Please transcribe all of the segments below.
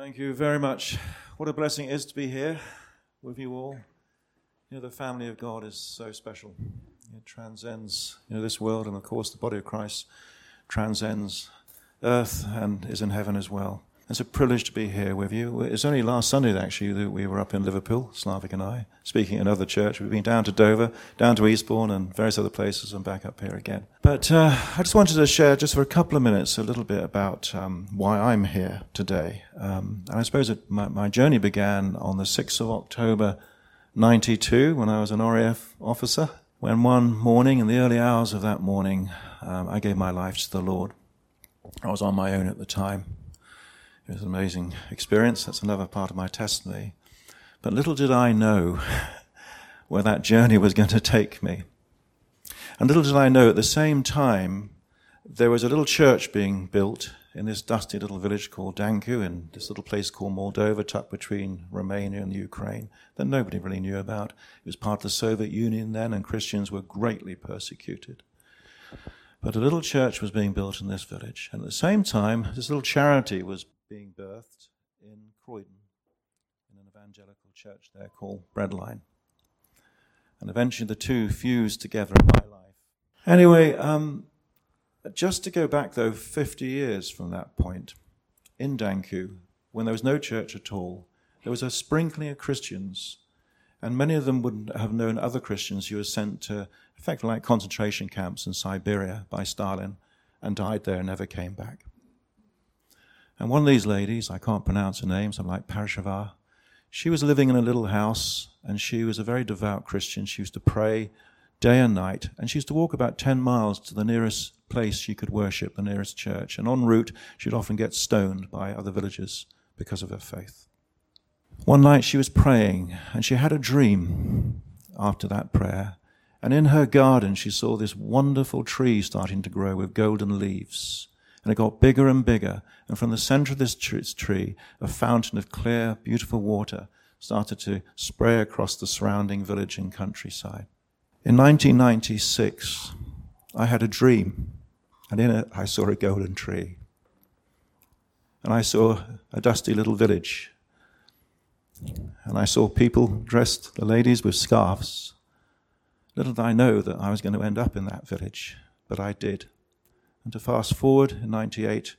Thank you very much. What a blessing it is to be here with you all. You know, the family of God is so special. It transcends you know, this world, and of course, the body of Christ transcends earth and is in heaven as well. It's a privilege to be here with you. It's only last Sunday, actually, that we were up in Liverpool, Slavik and I, speaking at another church. We've been down to Dover, down to Eastbourne, and various other places, and back up here again. But uh, I just wanted to share, just for a couple of minutes, a little bit about um, why I'm here today. Um, and I suppose it, my, my journey began on the 6th of October 92 when I was an RAF officer. When one morning, in the early hours of that morning, um, I gave my life to the Lord. I was on my own at the time. It was an amazing experience. That's another part of my testimony. But little did I know where that journey was going to take me. And little did I know at the same time, there was a little church being built in this dusty little village called Danku, in this little place called Moldova, tucked between Romania and Ukraine, that nobody really knew about. It was part of the Soviet Union then, and Christians were greatly persecuted. But a little church was being built in this village. And at the same time, this little charity was being birthed in Croydon, in an evangelical church there called Breadline. And eventually the two fused together in my life. Anyway, um, just to go back though 50 years from that point, in Danku, when there was no church at all, there was a sprinkling of Christians, and many of them wouldn't have known other Christians who were sent to effectively like concentration camps in Siberia by Stalin and died there and never came back. And one of these ladies, I can't pronounce her name, something like Parashava, she was living in a little house and she was a very devout Christian. She used to pray day and night and she used to walk about 10 miles to the nearest place she could worship, the nearest church. And en route, she'd often get stoned by other villagers because of her faith. One night she was praying and she had a dream after that prayer. And in her garden, she saw this wonderful tree starting to grow with golden leaves. And it got bigger and bigger. And from the center of this tree, a fountain of clear, beautiful water started to spray across the surrounding village and countryside. In 1996, I had a dream, and in it I saw a golden tree. And I saw a dusty little village. And I saw people dressed, the ladies with scarves. Little did I know that I was going to end up in that village, but I did. And to fast forward in 98,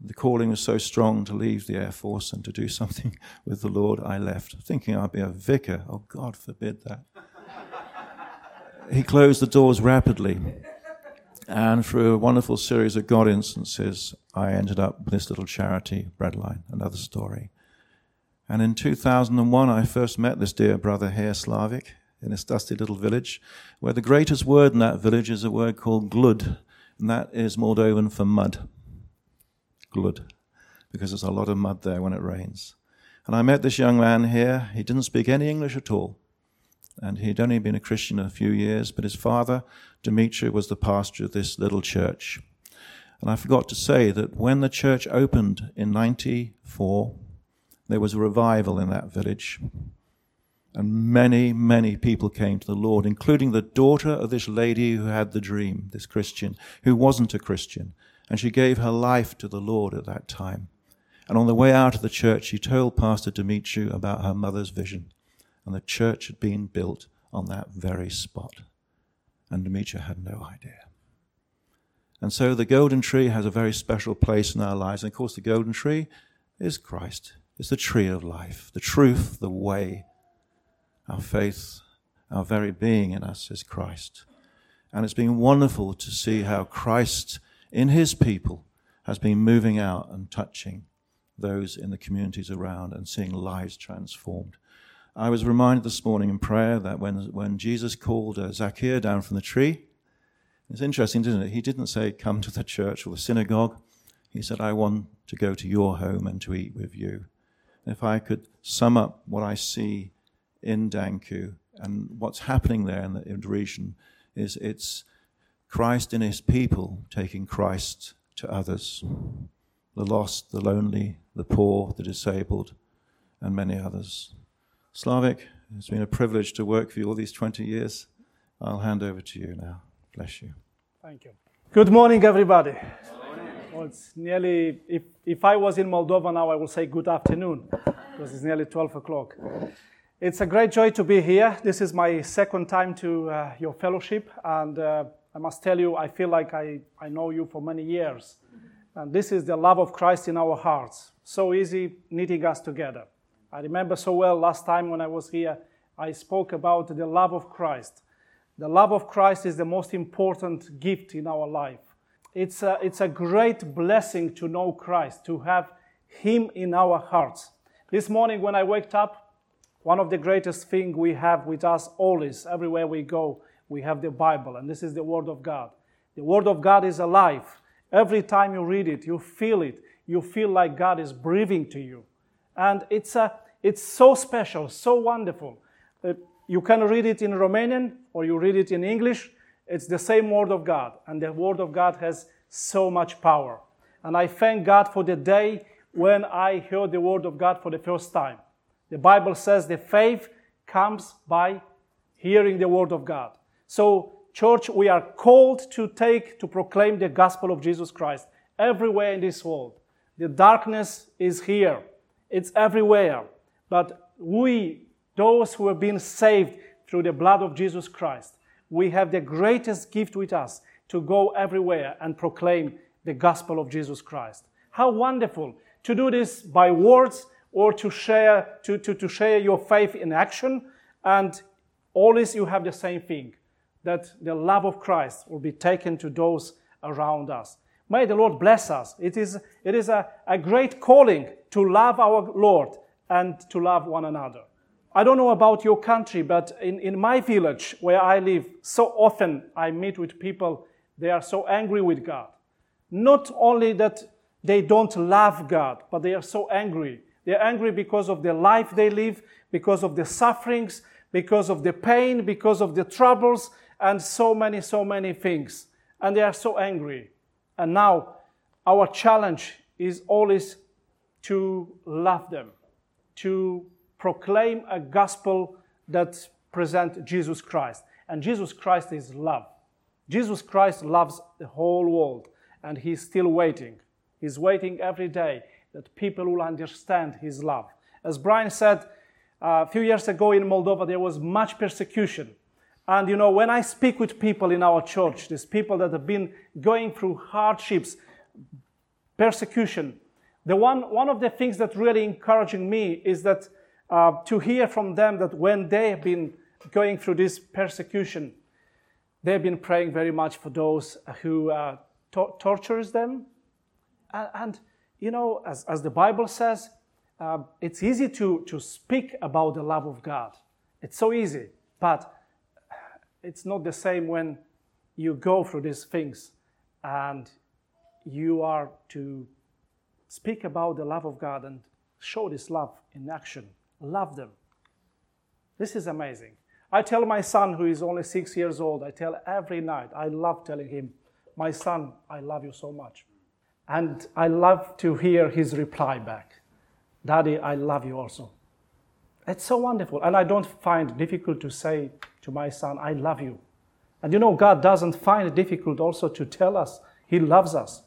the calling was so strong to leave the Air Force and to do something with the Lord, I left, thinking I'd be a vicar. Oh, God forbid that. he closed the doors rapidly. And through a wonderful series of God instances, I ended up with this little charity, Breadline, another story. And in 2001, I first met this dear brother here, Slavik, in this dusty little village, where the greatest word in that village is a word called glud, and that is Moldovan for mud. Glud. Because there's a lot of mud there when it rains. And I met this young man here. He didn't speak any English at all. And he'd only been a Christian a few years, but his father, Dimitri, was the pastor of this little church. And I forgot to say that when the church opened in 94, there was a revival in that village. And many, many people came to the Lord, including the daughter of this lady who had the dream, this Christian, who wasn't a Christian. And she gave her life to the Lord at that time. And on the way out of the church, she told Pastor Dimitri about her mother's vision. And the church had been built on that very spot. And Dimitri had no idea. And so the golden tree has a very special place in our lives. And of course, the golden tree is Christ. It's the tree of life, the truth, the way, our faith, our very being in us is Christ. And it's been wonderful to see how Christ in his people has been moving out and touching those in the communities around and seeing lives transformed. I was reminded this morning in prayer that when, when Jesus called uh, Zacchaeus down from the tree, it's interesting, isn't it? He didn't say, Come to the church or the synagogue. He said, I want to go to your home and to eat with you. If I could sum up what I see in Danku. And what's happening there in the, in the region is it's Christ in his people taking Christ to others the lost, the lonely, the poor, the disabled, and many others. Slavik, it's been a privilege to work for you all these 20 years. I'll hand over to you now. Bless you. Thank you. Good morning, everybody. Well, it's nearly, if, if I was in Moldova now, I would say good afternoon, because it's nearly 12 o'clock. It's a great joy to be here. This is my second time to uh, your fellowship, and uh, I must tell you, I feel like I, I know you for many years. And this is the love of Christ in our hearts. So easy knitting us together. I remember so well last time when I was here, I spoke about the love of Christ. The love of Christ is the most important gift in our life. It's a, it's a great blessing to know Christ, to have Him in our hearts. This morning, when I waked up, one of the greatest things we have with us always, everywhere we go, we have the Bible, and this is the Word of God. The Word of God is alive. Every time you read it, you feel it. You feel like God is breathing to you. And it's, a, it's so special, so wonderful. Uh, you can read it in Romanian or you read it in English. It's the same Word of God, and the Word of God has so much power. And I thank God for the day when I heard the Word of God for the first time. The Bible says the faith comes by hearing the Word of God. So, church, we are called to take, to proclaim the gospel of Jesus Christ everywhere in this world. The darkness is here, it's everywhere. But we, those who have been saved through the blood of Jesus Christ, we have the greatest gift with us to go everywhere and proclaim the gospel of Jesus Christ. How wonderful to do this by words or to share, to, to, to share your faith in action. And always you have the same thing that the love of Christ will be taken to those around us. May the Lord bless us. It is, it is a, a great calling to love our Lord and to love one another. I don't know about your country, but in, in my village where I live, so often I meet with people, they are so angry with God. Not only that they don't love God, but they are so angry. They're angry because of the life they live, because of the sufferings, because of the pain, because of the troubles, and so many, so many things. And they are so angry. And now our challenge is always to love them, to proclaim a gospel that presents Jesus Christ. And Jesus Christ is love. Jesus Christ loves the whole world, and He's still waiting. He's waiting every day that people will understand His love. As Brian said, uh, a few years ago in Moldova, there was much persecution. And you know, when I speak with people in our church, these people that have been going through hardships, persecution, the one, one of the things that really encouraging me is that uh, to hear from them that when they have been going through this persecution, they've been praying very much for those who uh, to- tortures them. And, and, you know, as, as the Bible says, uh, it's easy to, to speak about the love of God. It's so easy. But it's not the same when you go through these things and you are to speak about the love of God and show this love in action. Love them. This is amazing. I tell my son, who is only six years old, I tell every night, I love telling him, My son, I love you so much. And I love to hear his reply back Daddy, I love you also. It's so wonderful. And I don't find difficult to say to my son, I love you. And you know, God doesn't find it difficult also to tell us He loves us.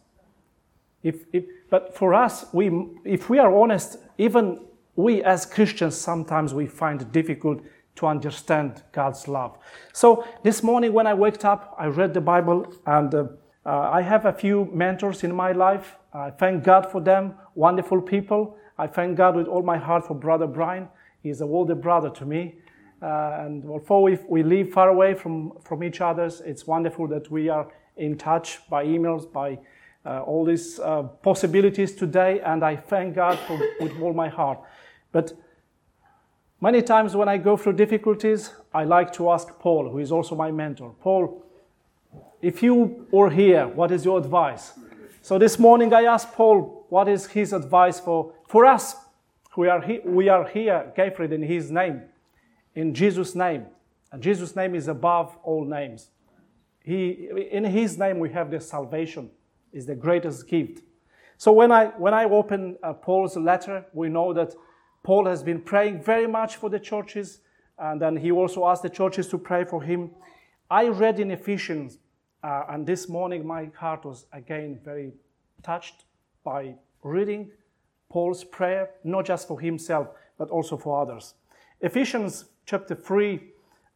If, if, but for us, we, if we are honest, even we as Christians, sometimes we find it difficult to understand God's love. So this morning when I waked up, I read the Bible and uh, uh, I have a few mentors in my life. I thank God for them, wonderful people. I thank God with all my heart for Brother Brian. He's a older brother to me. Uh, and although we, we live far away from, from each other, it's wonderful that we are in touch by emails, by uh, all these uh, possibilities today. And I thank God for, with all my heart. But many times when I go through difficulties, I like to ask Paul, who is also my mentor, Paul, if you were here, what is your advice? So this morning I asked Paul, what is his advice for, for us? We are, he, we are here, gathered in his name in Jesus' name. And Jesus' name is above all names. He, in His name, we have the salvation, is the greatest gift. So when I, when I open uh, Paul's letter, we know that Paul has been praying very much for the churches, and then he also asked the churches to pray for him. I read in Ephesians, uh, and this morning my heart was again very touched by reading Paul's prayer, not just for himself, but also for others. Ephesians chapter 3,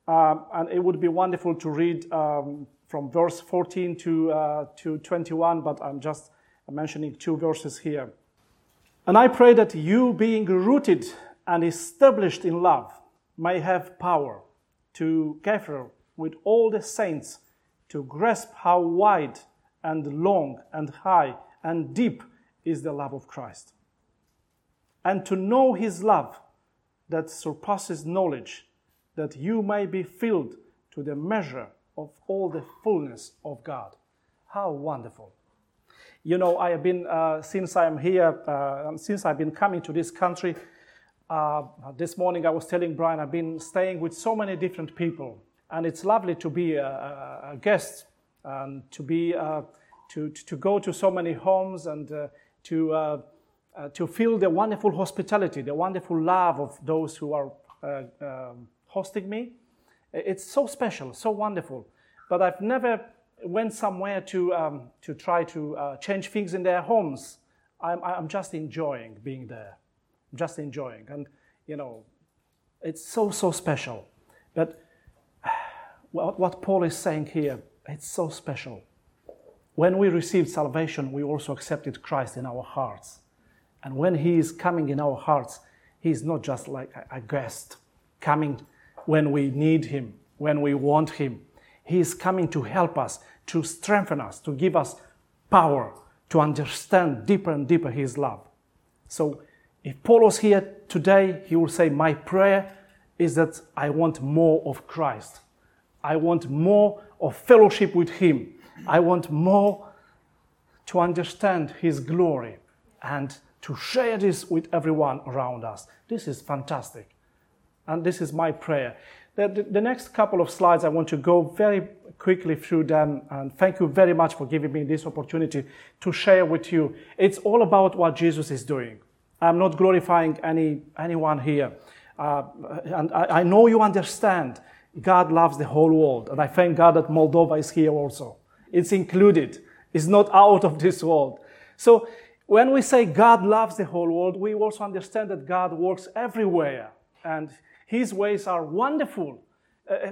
um, and it would be wonderful to read um, from verse 14 to, uh, to 21, but I'm just mentioning two verses here. And I pray that you, being rooted and established in love, may have power to gather with all the saints to grasp how wide and long and high and deep is the love of Christ, and to know his love that surpasses knowledge, that you may be filled to the measure of all the fullness of God. How wonderful! You know, I have been, uh, since I'm here, uh, since I've been coming to this country, uh, this morning I was telling Brian, I've been staying with so many different people. And it's lovely to be a, a guest and to, be, uh, to, to go to so many homes and uh, to, uh, to feel the wonderful hospitality, the wonderful love of those who are um, hosting me. It's so special, so wonderful. But I've never went somewhere to, um, to try to uh, change things in their homes. I'm, I'm just enjoying being there, I'm just enjoying. And, you know, it's so, so special. But what, Paul is saying here, it's so special. When we received salvation, we also accepted Christ in our hearts. And when He is coming in our hearts, He is not just like a guest coming when we need Him, when we want Him he is coming to help us, to strengthen us, to give us power to understand deeper and deeper His love. So, if Paul was here today, he will say, My prayer is that I want more of Christ. I want more of fellowship with Him. I want more to understand His glory and to share this with everyone around us. This is fantastic. And this is my prayer. The, the, the, next couple of slides, I want to go very quickly through them. And thank you very much for giving me this opportunity to share with you. It's all about what Jesus is doing. I'm not glorifying any, anyone here. Uh, and I, I know you understand God loves the whole world. And I thank God that Moldova is here also. It's included. It's not out of this world. So when we say God loves the whole world, we also understand that God works everywhere. And his ways are wonderful. Uh,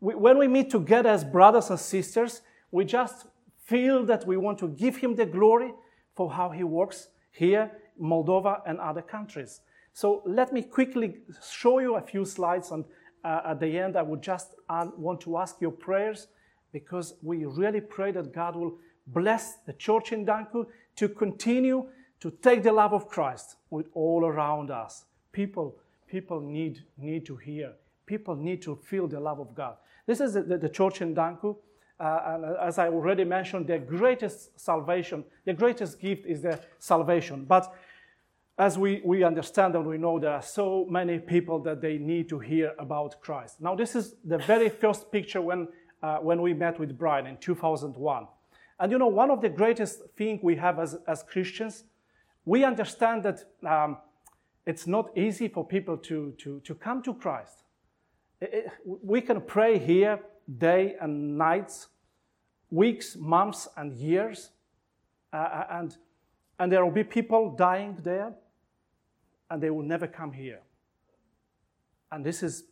we, when we meet together as brothers and sisters, we just feel that we want to give Him the glory for how He works here, Moldova, and other countries. So let me quickly show you a few slides, and uh, at the end, I would just want to ask your prayers because we really pray that God will bless the church in Danku to continue to take the love of Christ with all around us. People people need, need to hear. People need to feel the love of God. This is the, the church in Danku. Uh, and as I already mentioned, the greatest salvation, the greatest gift is the salvation. But as we, we understand and we know, there are so many people that they need to hear about Christ. Now, this is the very first picture when, uh, when we met with Brian in 2001. And you know, one of the greatest things we have as, as Christians, we understand that um, it's not easy for people to, to, to come to Christ. It, it, we can pray here day and nights, weeks, months, and years, uh, uh, and, and there will be people dying there, and they will never come here. And this is,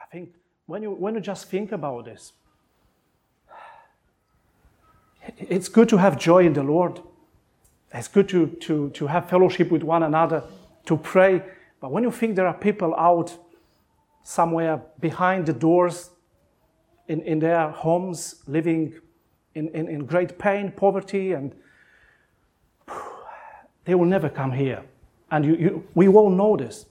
I think, when you, when you just think about this, it's good to have joy in the Lord. It's good to, to, to have fellowship with one another to pray. But when you think there are people out somewhere behind the doors in, in their homes, living in, in, in great pain, poverty, and they will never come here. And you, you, we all know this.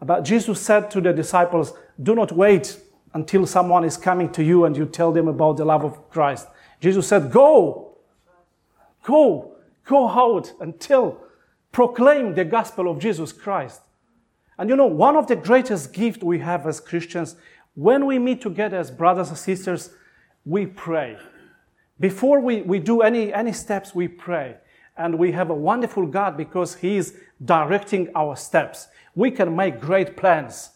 But Jesus said to the disciples, Do not wait until someone is coming to you and you tell them about the love of Christ. Jesus said, Go, go, go out and tell proclaim the gospel of Jesus Christ. And you know, one of the greatest gifts we have as Christians, when we meet together as brothers and sisters, we pray. Before we, we do any, any steps, we pray. And we have a wonderful God because He is directing our steps. We can make great plans.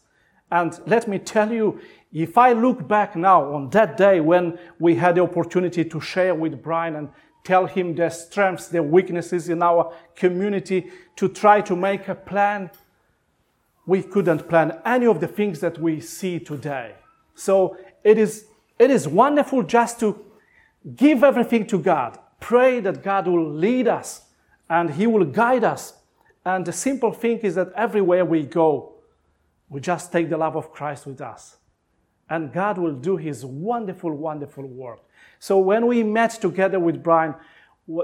And let me tell you, if I look back now on that day when we had the opportunity to share with Brian and tell him the strengths, the weaknesses in our community, to try to make a plan. We couldn't plan any of the things that we see today. So it is, it is wonderful just to give everything to God. Pray that God will lead us and He will guide us. And the simple thing is that everywhere we go, we just take the love of Christ with us. And God will do His wonderful, wonderful work. So when we met together with Brian,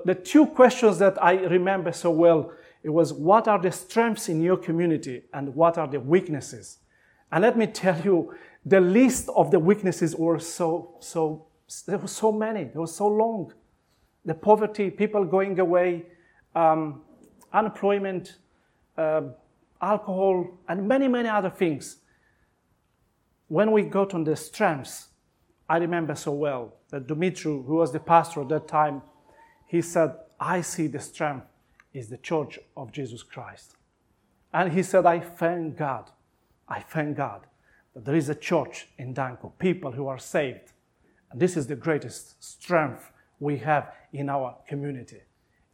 the two questions that I remember so well it was what are the strengths in your community and what are the weaknesses and let me tell you the list of the weaknesses were so so there were so many there was so long the poverty people going away um, unemployment uh, alcohol and many many other things when we got on the strengths i remember so well that Dumitru, who was the pastor at that time he said, I see the strength is the church of Jesus Christ. And he said, I thank God. I thank God that there is a church in Danku, people who are saved. And this is the greatest strength we have in our community.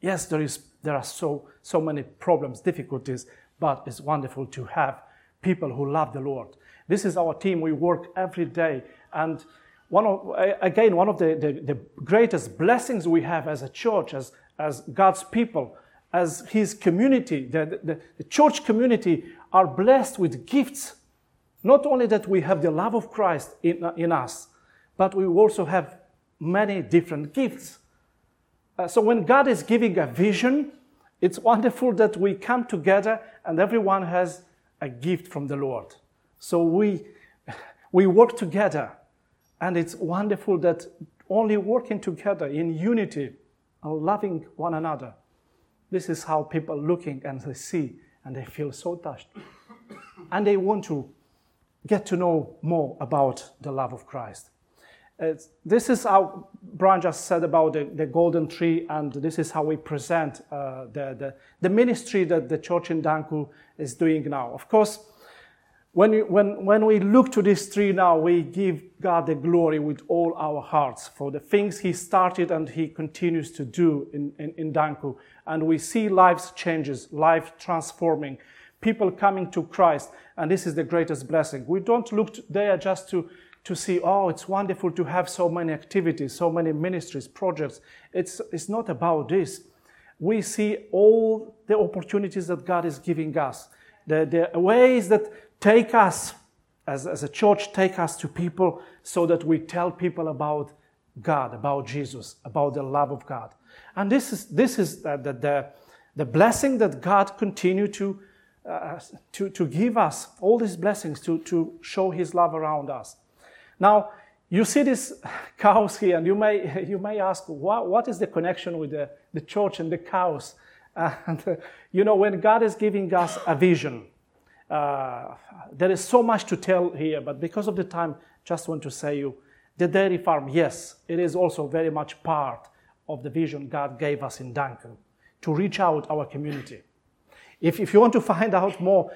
Yes, there, is, there are so, so many problems, difficulties, but it's wonderful to have people who love the Lord. This is our team. We work every day. And one of, again, one of the, the, the, greatest blessings we have as a church, as, as God's people, as His community, the, the, the church community are blessed with gifts. Not only that we have the love of Christ in, in us, but we also have many different gifts. Uh, so when God is giving a vision, it's wonderful that we come together and everyone has a gift from the Lord. So we, we work together and it's wonderful that only working together in unity and loving one another, this is how people looking and they see and they feel so touched. and they want to get to know more about the love of Christ. It's, this is how Brian just said about the, the, golden tree, and this is how we present uh, the, the, the, ministry that the church in Danku is doing now. Of course, when, we, when, when we look to this tree now, we give God the glory with all our hearts for the things He started and He continues to do in, in, in Danku. And we see lives changes, life transforming, people coming to Christ. And this is the greatest blessing. We don't look there just to, to see, oh, it's wonderful to have so many activities, so many ministries, projects. It's, it's not about this. We see all the opportunities that God is giving us, the, the ways that take us, as, as a church, take us to people so that we tell people about God, about Jesus, about the love of God. And this is, this is the, the, the, blessing that God continue to, uh, to, to give us, all these blessings to, to show His love around us. Now, you see these cows here, and you may, you may ask, what, what is the connection with the, the church and the cows? And, you know, when God is giving us a vision, uh, there is so much to tell here, but because of the time, just want to say you, the dairy farm, yes, it is also very much part of the vision God gave us in Danku to reach out our community. If, if you want to find out more,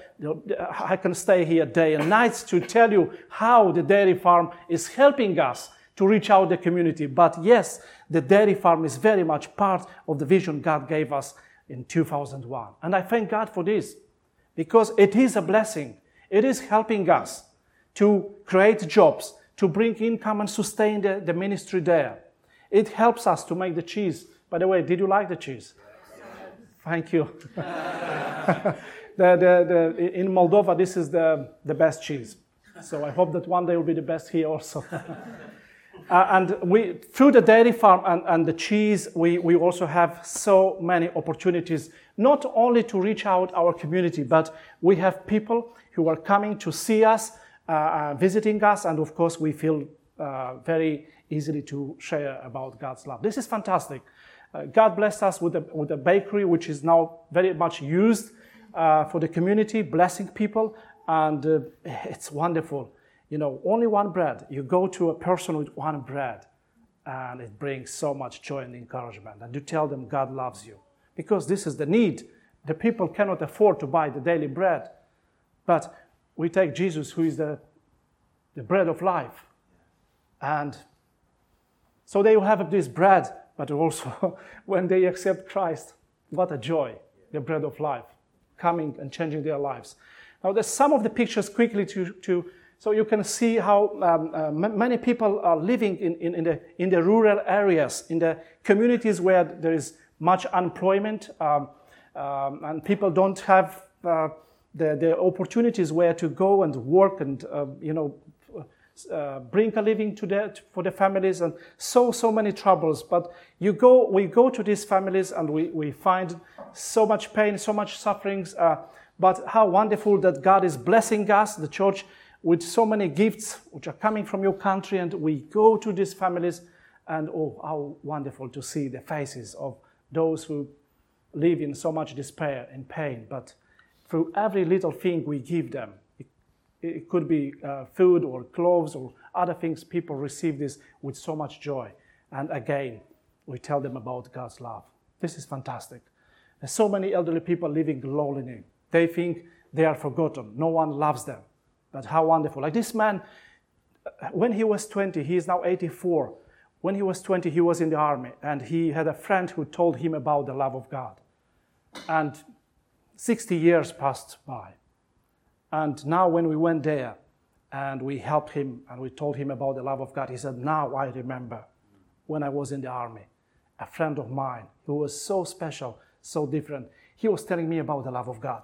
I can stay here day and nights to tell you how the dairy farm is helping us to reach out the community. But yes, the dairy farm is very much part of the vision God gave us in 2001. And I thank God for this because it is a blessing. It is helping us to create jobs, to bring income and sustain the, the ministry there. It helps us to make the cheese. By the way, did you like the cheese? Thank you. the, the, the, in Moldova, this is the, the best cheese. So I hope that one day will be the best here also. Uh, and we, through the dairy farm and, and the cheese, we, we also have so many opportunities, not only to reach out our community, but we have people who are coming to see us, uh, uh, visiting us, and of course, we feel uh, very easily to share about God's love. This is fantastic. Uh, God blessed us with a, with a bakery, which is now very much used uh, for the community, blessing people, and it's wonderful you know, only one bread. You go to a person with one bread, and it brings so much joy and encouragement. And you tell them God loves you. Because this is the need. The people cannot afford to buy the daily bread. But we take Jesus, who is the, the bread of life. And so they will have this bread but also when they accept Christ, what a joy, the bread of life, coming and changing their lives. Now, there's some of the pictures quickly to, to so you can see how um, uh, m- many people are living in, in, in, the, in the rural areas, in the communities where there is much unemployment, um, um, and people don't have uh, the, the opportunities where to go and work and, uh, you know, uh, bring a living to the, for the families and so, so many troubles. But you go, we go to these families and we, we find so much pain, so much sufferings. Uh, but how wonderful that God is blessing us, the church, with so many gifts which are coming from your country. And we go to these families and oh, how wonderful to see the faces of those who live in so much despair and pain. But through every little thing we give them, it could be uh, food or clothes or other things. People receive this with so much joy. And again, we tell them about God's love. This is fantastic. There's so many elderly people living lonely. They think they are forgotten. No one loves them. But how wonderful. Like this man, uh, when he was 20, he is now 84. When he was 20, he was in the army and he had a friend who told him about the love of God. And 60 years passed by. And now, when we went there and we helped him and we told him about the love of God, he said, Now I remember when I was in the army, a friend of mine who was so special, so different. He was telling me about the love of God.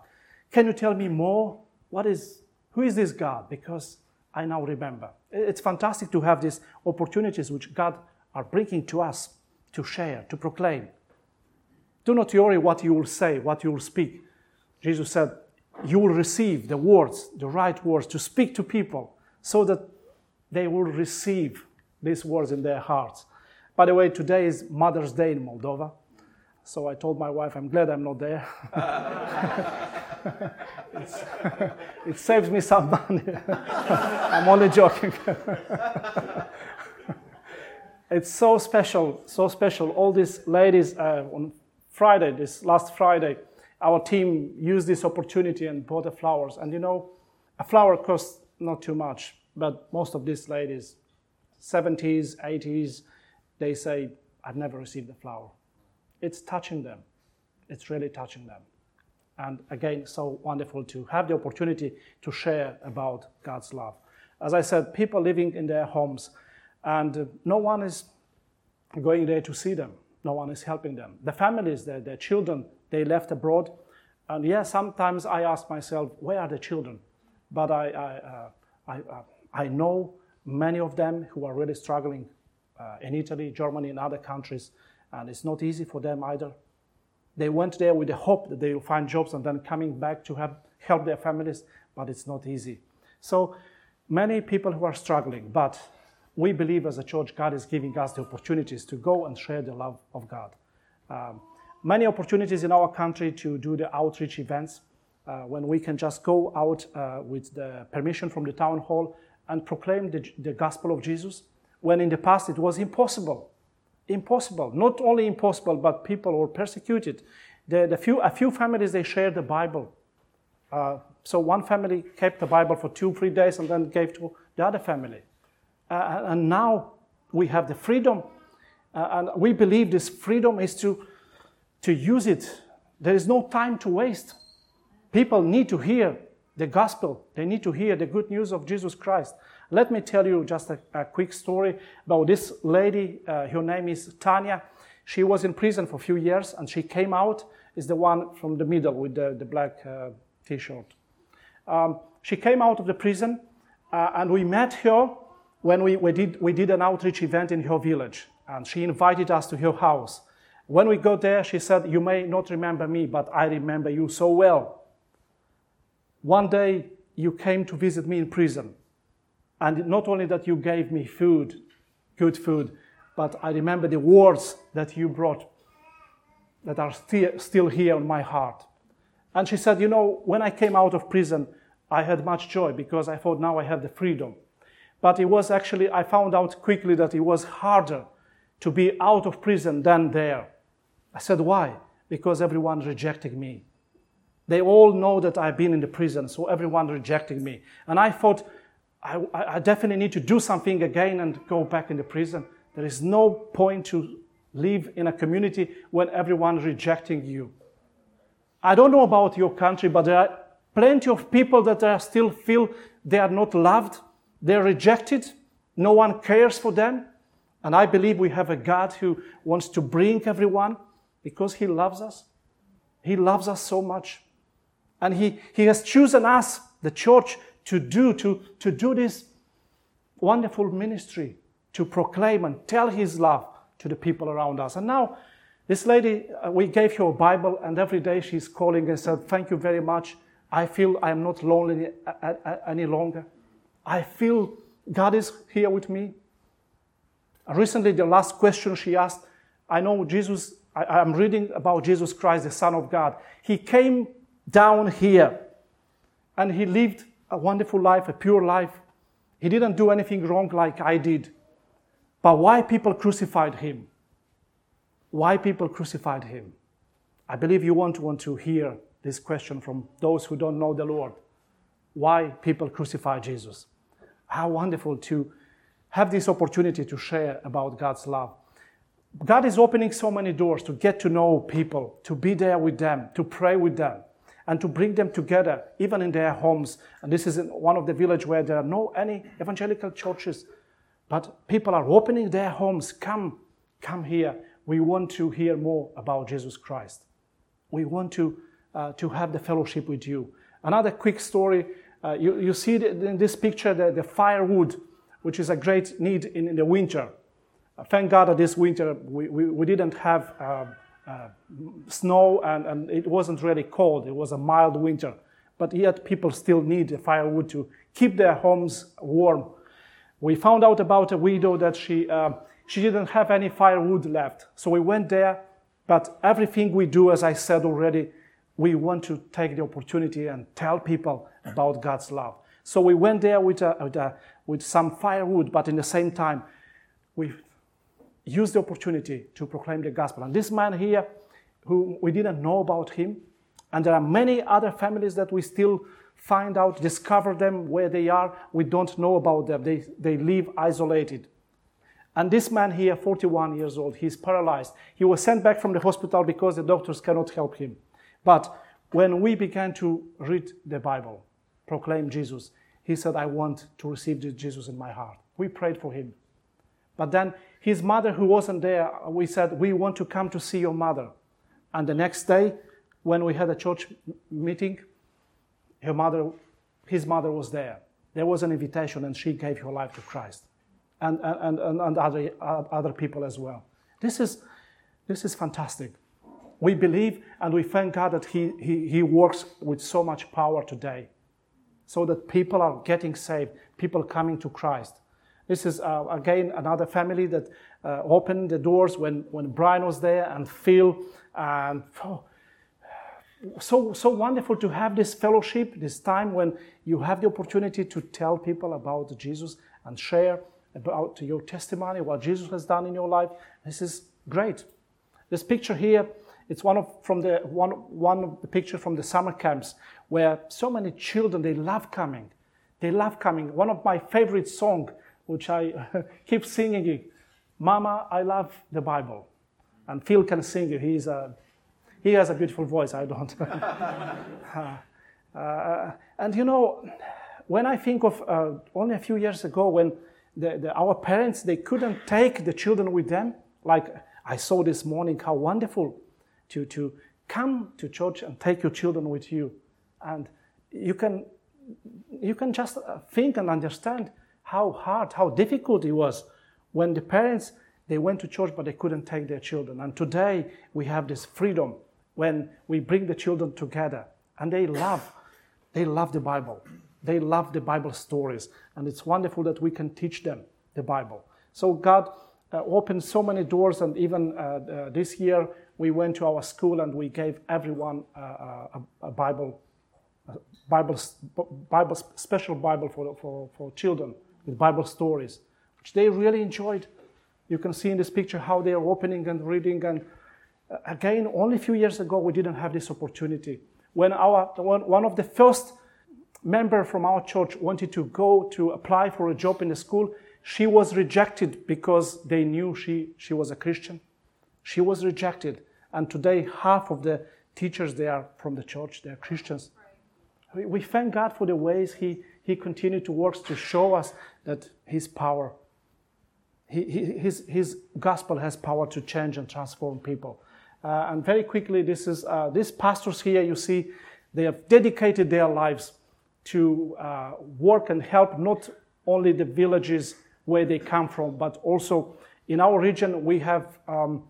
Can you tell me more? What is, who is this God? Because I now remember. It's fantastic to have these opportunities which God are bringing to us to share, to proclaim. Do not worry what you will say, what you will speak. Jesus said, you will receive the words, the right words to speak to people so that they will receive these words in their hearts. By the way, today is Mother's Day in Moldova. So I told my wife, I'm glad I'm not there. it saves me some money. I'm only joking. it's so special, so special. All these ladies uh, on Friday, this last Friday, our team used this opportunity and bought the flowers. And you know, a flower costs not too much, but most of these ladies, 70s, 80s, they say, I've never received a flower. It's touching them. It's really touching them. And again, so wonderful to have the opportunity to share about God's love. As I said, people living in their homes, and no one is going there to see them. No one is helping them. The families, their, their children, they left abroad. And yeah, sometimes I ask myself, where are the children? But I, I, uh, I, uh, I know many of them who are really struggling uh, in Italy, Germany, and other countries, and it's not easy for them either. They went there with the hope that they will find jobs and then coming back to have, help their families, but it's not easy. So many people who are struggling, but we believe as a church, God is giving us the opportunities to go and share the love of God. Um, many opportunities in our country to do the outreach events uh, when we can just go out uh, with the permission from the town hall and proclaim the, the gospel of Jesus, when in the past it was impossible. Impossible. Not only impossible, but people were persecuted. The, the few, a few families, they shared the Bible. Uh, so one family kept the Bible for two, three days and then gave to the other family. Uh, and now we have the freedom. Uh, and we believe this freedom is to to use it. There is no time to waste. People need to hear the gospel, they need to hear the good news of Jesus Christ. Let me tell you just a, a quick story about this lady. Uh, her name is Tanya. She was in prison for a few years and she came out, is the one from the middle with the, the black uh, t shirt. Um, she came out of the prison uh, and we met her when we, we, did, we did an outreach event in her village. And she invited us to her house. When we got there, she said, You may not remember me, but I remember you so well. One day you came to visit me in prison. And not only that you gave me food, good food, but I remember the words that you brought that are still, still here in my heart. And she said, You know, when I came out of prison, I had much joy because I thought now I have the freedom. But it was actually, I found out quickly that it was harder to be out of prison than there. I said, Why? Because everyone rejected me. They all know that I've been in the prison, so everyone rejected me. And I thought, I, I definitely need to do something again and go back in the prison. There is no point to live in a community when everyone's rejecting you. I don't know about your country, but there are plenty of people that are still feel they are not loved, they're rejected, no one cares for them. And I believe we have a God who wants to bring everyone because He loves us. He loves us so much. And He, he has chosen us, the church, to do, to, to do this wonderful ministry, to proclaim and tell His love to the people around us. And now, this lady, uh, we gave her a Bible, and every day she's calling and said, Thank you very much. I feel I am not lonely any longer. I feel God is here with me. Recently, the last question she asked, I know Jesus, I, am reading about Jesus Christ, the Son of God. He came down here and he lived a wonderful life, a pure life. He didn't do anything wrong like I did. But why people crucified him? Why people crucified him? I believe you won't want to hear this question from those who don't know the Lord. Why people crucify Jesus? How wonderful to have this opportunity to share about God's love. God is opening so many doors to get to know people, to be there with them, to pray with them, and to bring them together, even in their homes. And this is one of the villages where there are no any evangelical churches, but people are opening their homes. Come, come here. We want to hear more about Jesus Christ. We want to, uh, to have the fellowship with you. Another quick story. Uh, you, you see in this picture the, the firewood which is a great need in, in the winter. Thank God that this winter we, we, we didn't have uh, uh, snow and, and it wasn't really cold. It was a mild winter. But yet people still need firewood to keep their homes warm. We found out about a widow that she, uh, she didn't have any firewood left. So we went there, but everything we do, as I said already, we want to take the opportunity and tell people about God's love. So we went there with, a, with, a, with some firewood, but in the same time, we used the opportunity to proclaim the gospel. And this man here, who we didn't know about him, and there are many other families that we still find out, discover them where they are. We don't know about them. They, they live isolated. And this man here, 41 years old, he's paralyzed. He was sent back from the hospital because the doctors cannot help him. But when we began to read the Bible, proclaim Jesus, he said, I want to receive Jesus in my heart. We prayed for him. But then his mother, who wasn't there, uh, we said, We want to come to see your mother. And the next day, when we had a church meeting, her mother, his mother was there. There was an invitation, and she gave her life to Christ, and, and, and, and other, uh, other people as well. This is, this is fantastic. We believe and we thank God that he, he, he works with so much power today so that people are getting saved, people coming to Christ. This is, uh, again, another family that uh, opened the doors when, when Brian was there and Phil. And oh, so, so wonderful to have this fellowship, this time when you have the opportunity to tell people about Jesus and share about your testimony, what Jesus has done in your life. This is great. This picture here it's one of from the one one of the picture from the summer camps where so many children they love coming. They love coming. One of my favorite song, which I keep singing Mama, I love the Bible. And Phil can sing it. He's a, he has a beautiful voice. I don't. uh, and you know, when I think of uh, only a few years ago when the, the, our parents they couldn't take the children with them, like I saw this morning, how wonderful to, to come to church and take your children with you. And you can, you can just uh, think and understand how hard, how difficult it was when the parents, they went to church but they couldn't take their children. And today we have this freedom when we bring the children together and they love, they love the Bible. They love the Bible stories. And it's wonderful that we can teach them the Bible. So God uh, opened so many doors and even uh, uh, this year we went to our school and we gave everyone a, a, a Bible, a Bible, Bible, special Bible for, for, for children with Bible stories, which they really enjoyed. You can see in this picture how they are opening and reading. And uh, again, only a few years ago, we didn't have this opportunity. When our, one of the first member from our church wanted to go to apply for a job in the school, she was rejected because they knew she, she was a Christian She was rejected. And today, half of the teachers there from the church, they're Christians. We, we thank God for the ways He, he continued to work to show us that His power, his, his gospel has power to change and transform people. Uh, and very quickly, this is uh, these pastors here. You see, they have dedicated their lives to uh, work and help not only the villages where they come from, but also in our region we have um,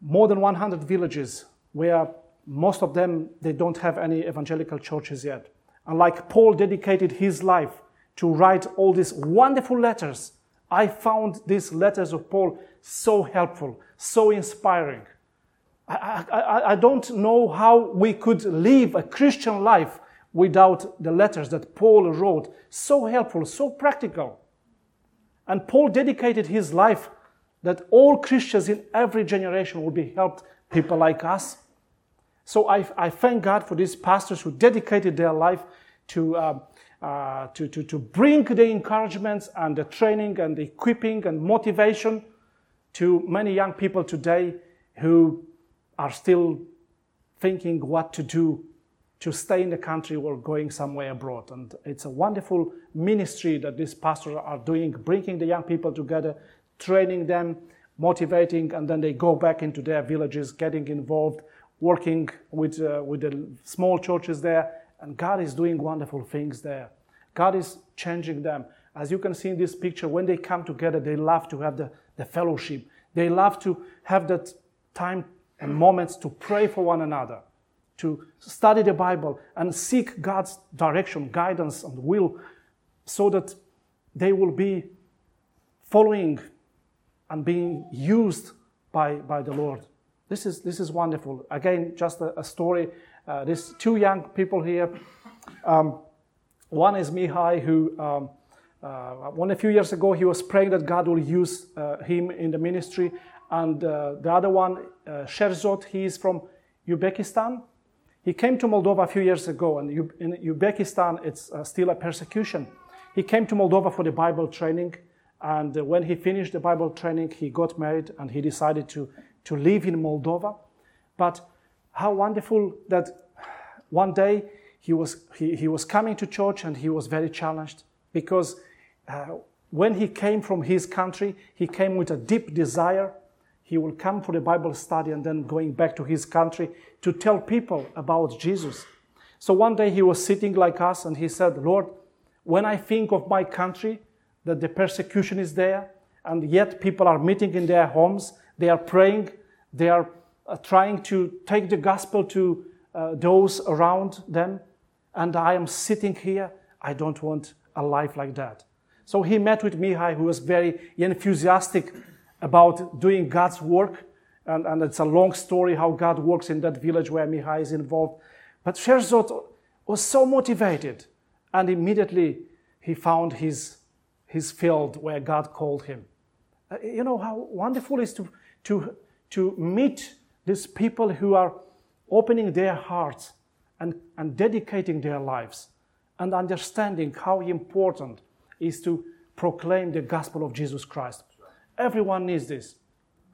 more than 100 villages where most of them they don't have any evangelical churches yet. And like Paul dedicated his life to write all these wonderful letters, I found these letters of Paul so helpful, so inspiring. I, I, I, don't know how we could live a Christian life without the letters that Paul wrote. So helpful, so practical. And Paul dedicated his life that all Christians in every generation will be helped, people like us. So I, I thank God for these pastors who dedicated their life to, uh, uh, to, to, to bring the encouragements and the training and the equipping and motivation to many young people today who are still thinking what to do to stay in the country or going somewhere abroad. And it's a wonderful ministry that these pastors are doing, bringing the young people together, training them, motivating, and then they go back into their villages, getting involved, working with, uh, with the small churches there. And God is doing wonderful things there. God is changing them. As you can see in this picture, when they come together, they love to have the, the fellowship. They love to have that time and moments to pray for one another, to study the Bible and seek God's direction, guidance, and will so that they will be following and being used by, by the Lord. This is, this is wonderful. Again, just a, a story. Uh, there's two young people here. Um, one is Mihai, who um, uh, one a few years ago he was praying that God will use uh, him in the ministry, and uh, the other one, uh, Sherzot, he is from Uzbekistan. He came to Moldova a few years ago, and in Uzbekistan, it's uh, still a persecution. He came to Moldova for the Bible training, and when he finished the Bible training, he got married and he decided to, to live in Moldova. But how wonderful that one day he was, he, he was coming to church and he was very challenged because uh, when he came from his country, he came with a deep desire he will come for the Bible study and then going back to his country to tell people about Jesus. So one day he was sitting like us and he said, Lord, when I think of my country, that the persecution is there, and yet people are meeting in their homes, they are praying, they are trying to take the gospel to uh, those around them, and I am sitting here, I don't want a life like that. So he met with Mihai, who was very enthusiastic about doing God's work. And, and it's a long story how God works in that village where Mihai is involved. But Sherzot was so motivated, and immediately he found his, his field where God called him. Uh, you know how wonderful it is to, to, to meet these people who are opening their hearts and, and dedicating their lives and understanding how important is to proclaim the gospel of Jesus Christ. Everyone needs this.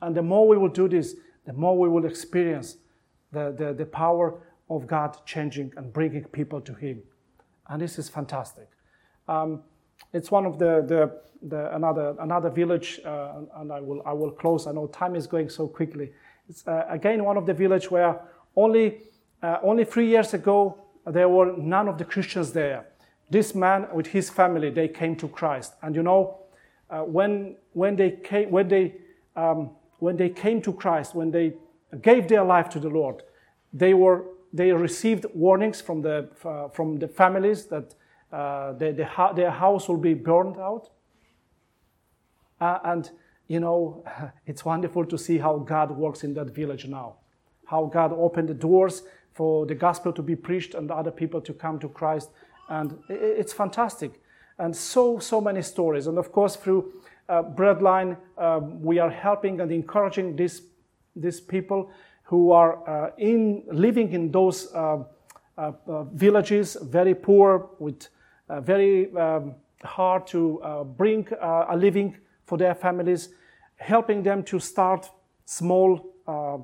And the more we will do this, the more we will experience the, the, the power of God changing and bringing people to Him. And this is fantastic. Um, it's one of the, the, the another, another village, uh, and I will, I will close. I know time is going so quickly. It's uh, again one of the village where only, uh, only three years ago there were none of the Christians there. This man with his family, they came to Christ. And you know, uh, when, when, they came, when, they, um, when they came to Christ, when they gave their life to the Lord, they, were, they received warnings from the, uh, from the families that uh, the, the, their house will be burned out. Uh, and, you know, it's wonderful to see how God works in that village now. How God opened the doors for the gospel to be preached and other people to come to Christ. And it's fantastic and so, so many stories. And of course, through uh, Breadline, um, we are helping and encouraging these, these people who are uh, in, living in those uh, uh, uh villages, very poor, with very um, hard to bring a living for their families, helping them to start small uh,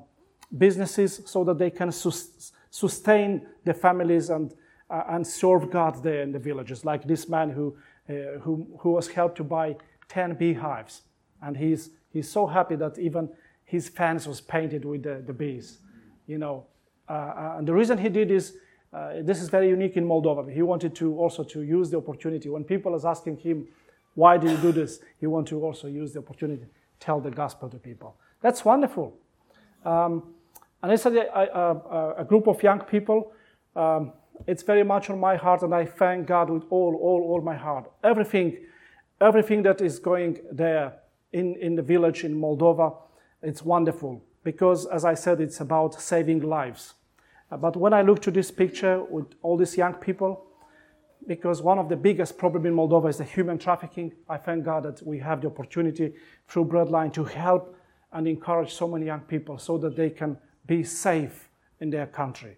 businesses so that they can sus- sustain the families and, uh, and serve God there in the villages. Like this man who, uh, who, who was helped to buy 10 beehives. And he's, he's so happy that even his fence was painted with the, the bees. You know, uh, uh, and the reason he did is uh, this is very unique in Moldova. He wanted to also to use the opportunity when people is asking him, "Why do you do this?" He wanted to also use the opportunity to tell the gospel to people. That's wonderful. Um, and it's a, a, a, group of young people. Um, it's very much on my heart, and I thank God with all, all, all my heart. Everything, everything that is going there in, in the village in Moldova, it's wonderful because, as I said, it's about saving lives. But when I look to this picture with all these young people, because one of the biggest problems in Moldova is the human trafficking, I thank God that we have the opportunity through Breadline to help and encourage so many young people so that they can be safe in their country.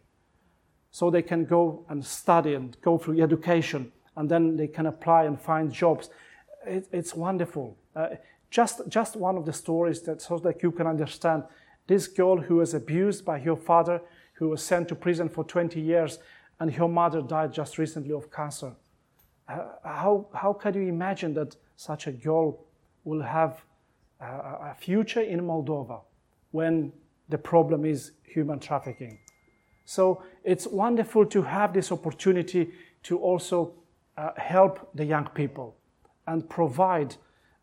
So they can go and study and go through education, and then they can apply and find jobs. It, it's wonderful. Uh, just, just one of the stories that so that you can understand this girl who was abused by her father, who was sent to prison for 20 years, and her mother died just recently of cancer. How, how can you imagine that such a girl will have a, future in Moldova when the problem is human trafficking? So it's wonderful to have this opportunity to also uh, help the young people and provide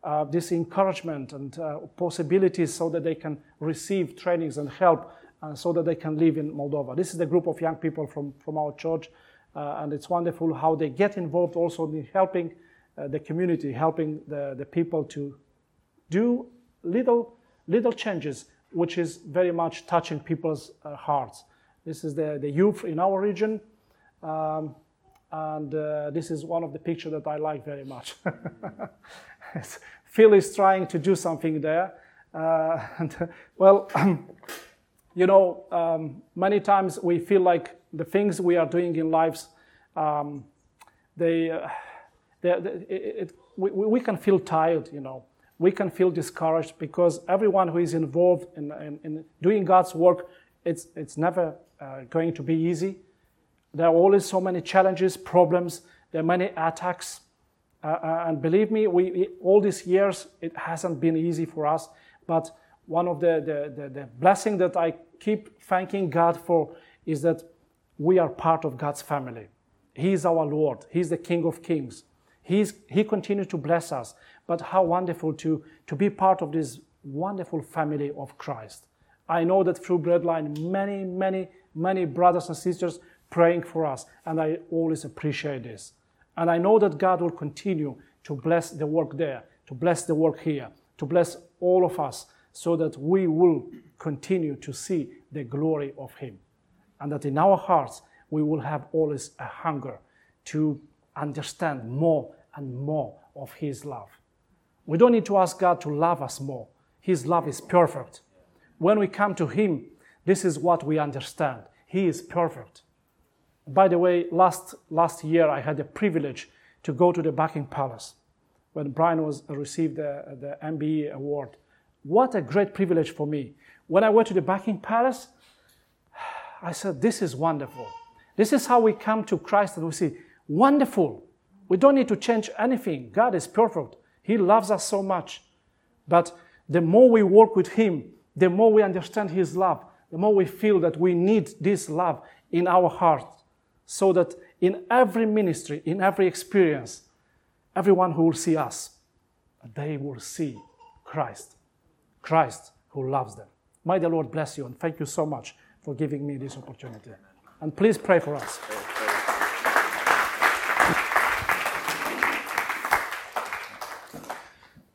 uh, this encouragement and uh, possibilities so that they can receive trainings and help so that they can live in Moldova. This is the group of young people from, from our church, uh, and it's wonderful how they get involved also in helping uh, the community, helping the, the people to do little, little changes, which is very much touching people's uh, hearts. This is the, the youth in our region. Um, and this is one of the pictures that I like very much. Phil is trying to do something there. Uh, and, well, you know, um, many times we feel like the things we are doing in lives, um, they, uh, they, they it, it, we, we can feel tired, you know. We can feel discouraged because everyone who is involved in, in, in doing God's work, it's, it's never uh, going to be easy. There are always so many challenges, problems, there are many attacks. Uh, uh, and believe me, we, all these years, it hasn't been easy for us. But one of the, the, the, the blessing that I keep thanking God for is that we are part of God's family. He is our Lord. He's the King of Kings. He's, he continues to bless us. But how wonderful to, to be part of this wonderful family of Christ. I know that through Breadline, many, many, many brothers and sisters praying for us, and I always appreciate this. And I know that God will continue to bless the work there, to bless the work here, to bless all of us, so that we will continue to see the glory of Him. And that in our hearts, we will have always a hunger to understand more and more of His love. We don't need to ask God to love us more. His love is perfect. When we come to Him, this is what we understand. He is perfect. By the way, last, last year I had the privilege to go to the Buckingham Palace when Brian was received the, the MBE award. What a great privilege for me. When I went to the Buckingham Palace, I said, This is wonderful. This is how we come to Christ and we see, wonderful. We don't need to change anything. God is perfect. He loves us so much. But the more we work with Him, the more we understand His love, the more we feel that we need this love in our heart so that in every ministry, in every experience, everyone who will see us, they will see Christ. Christ who loves them. May the Lord bless you and thank you so much for giving me this opportunity. And please pray for us.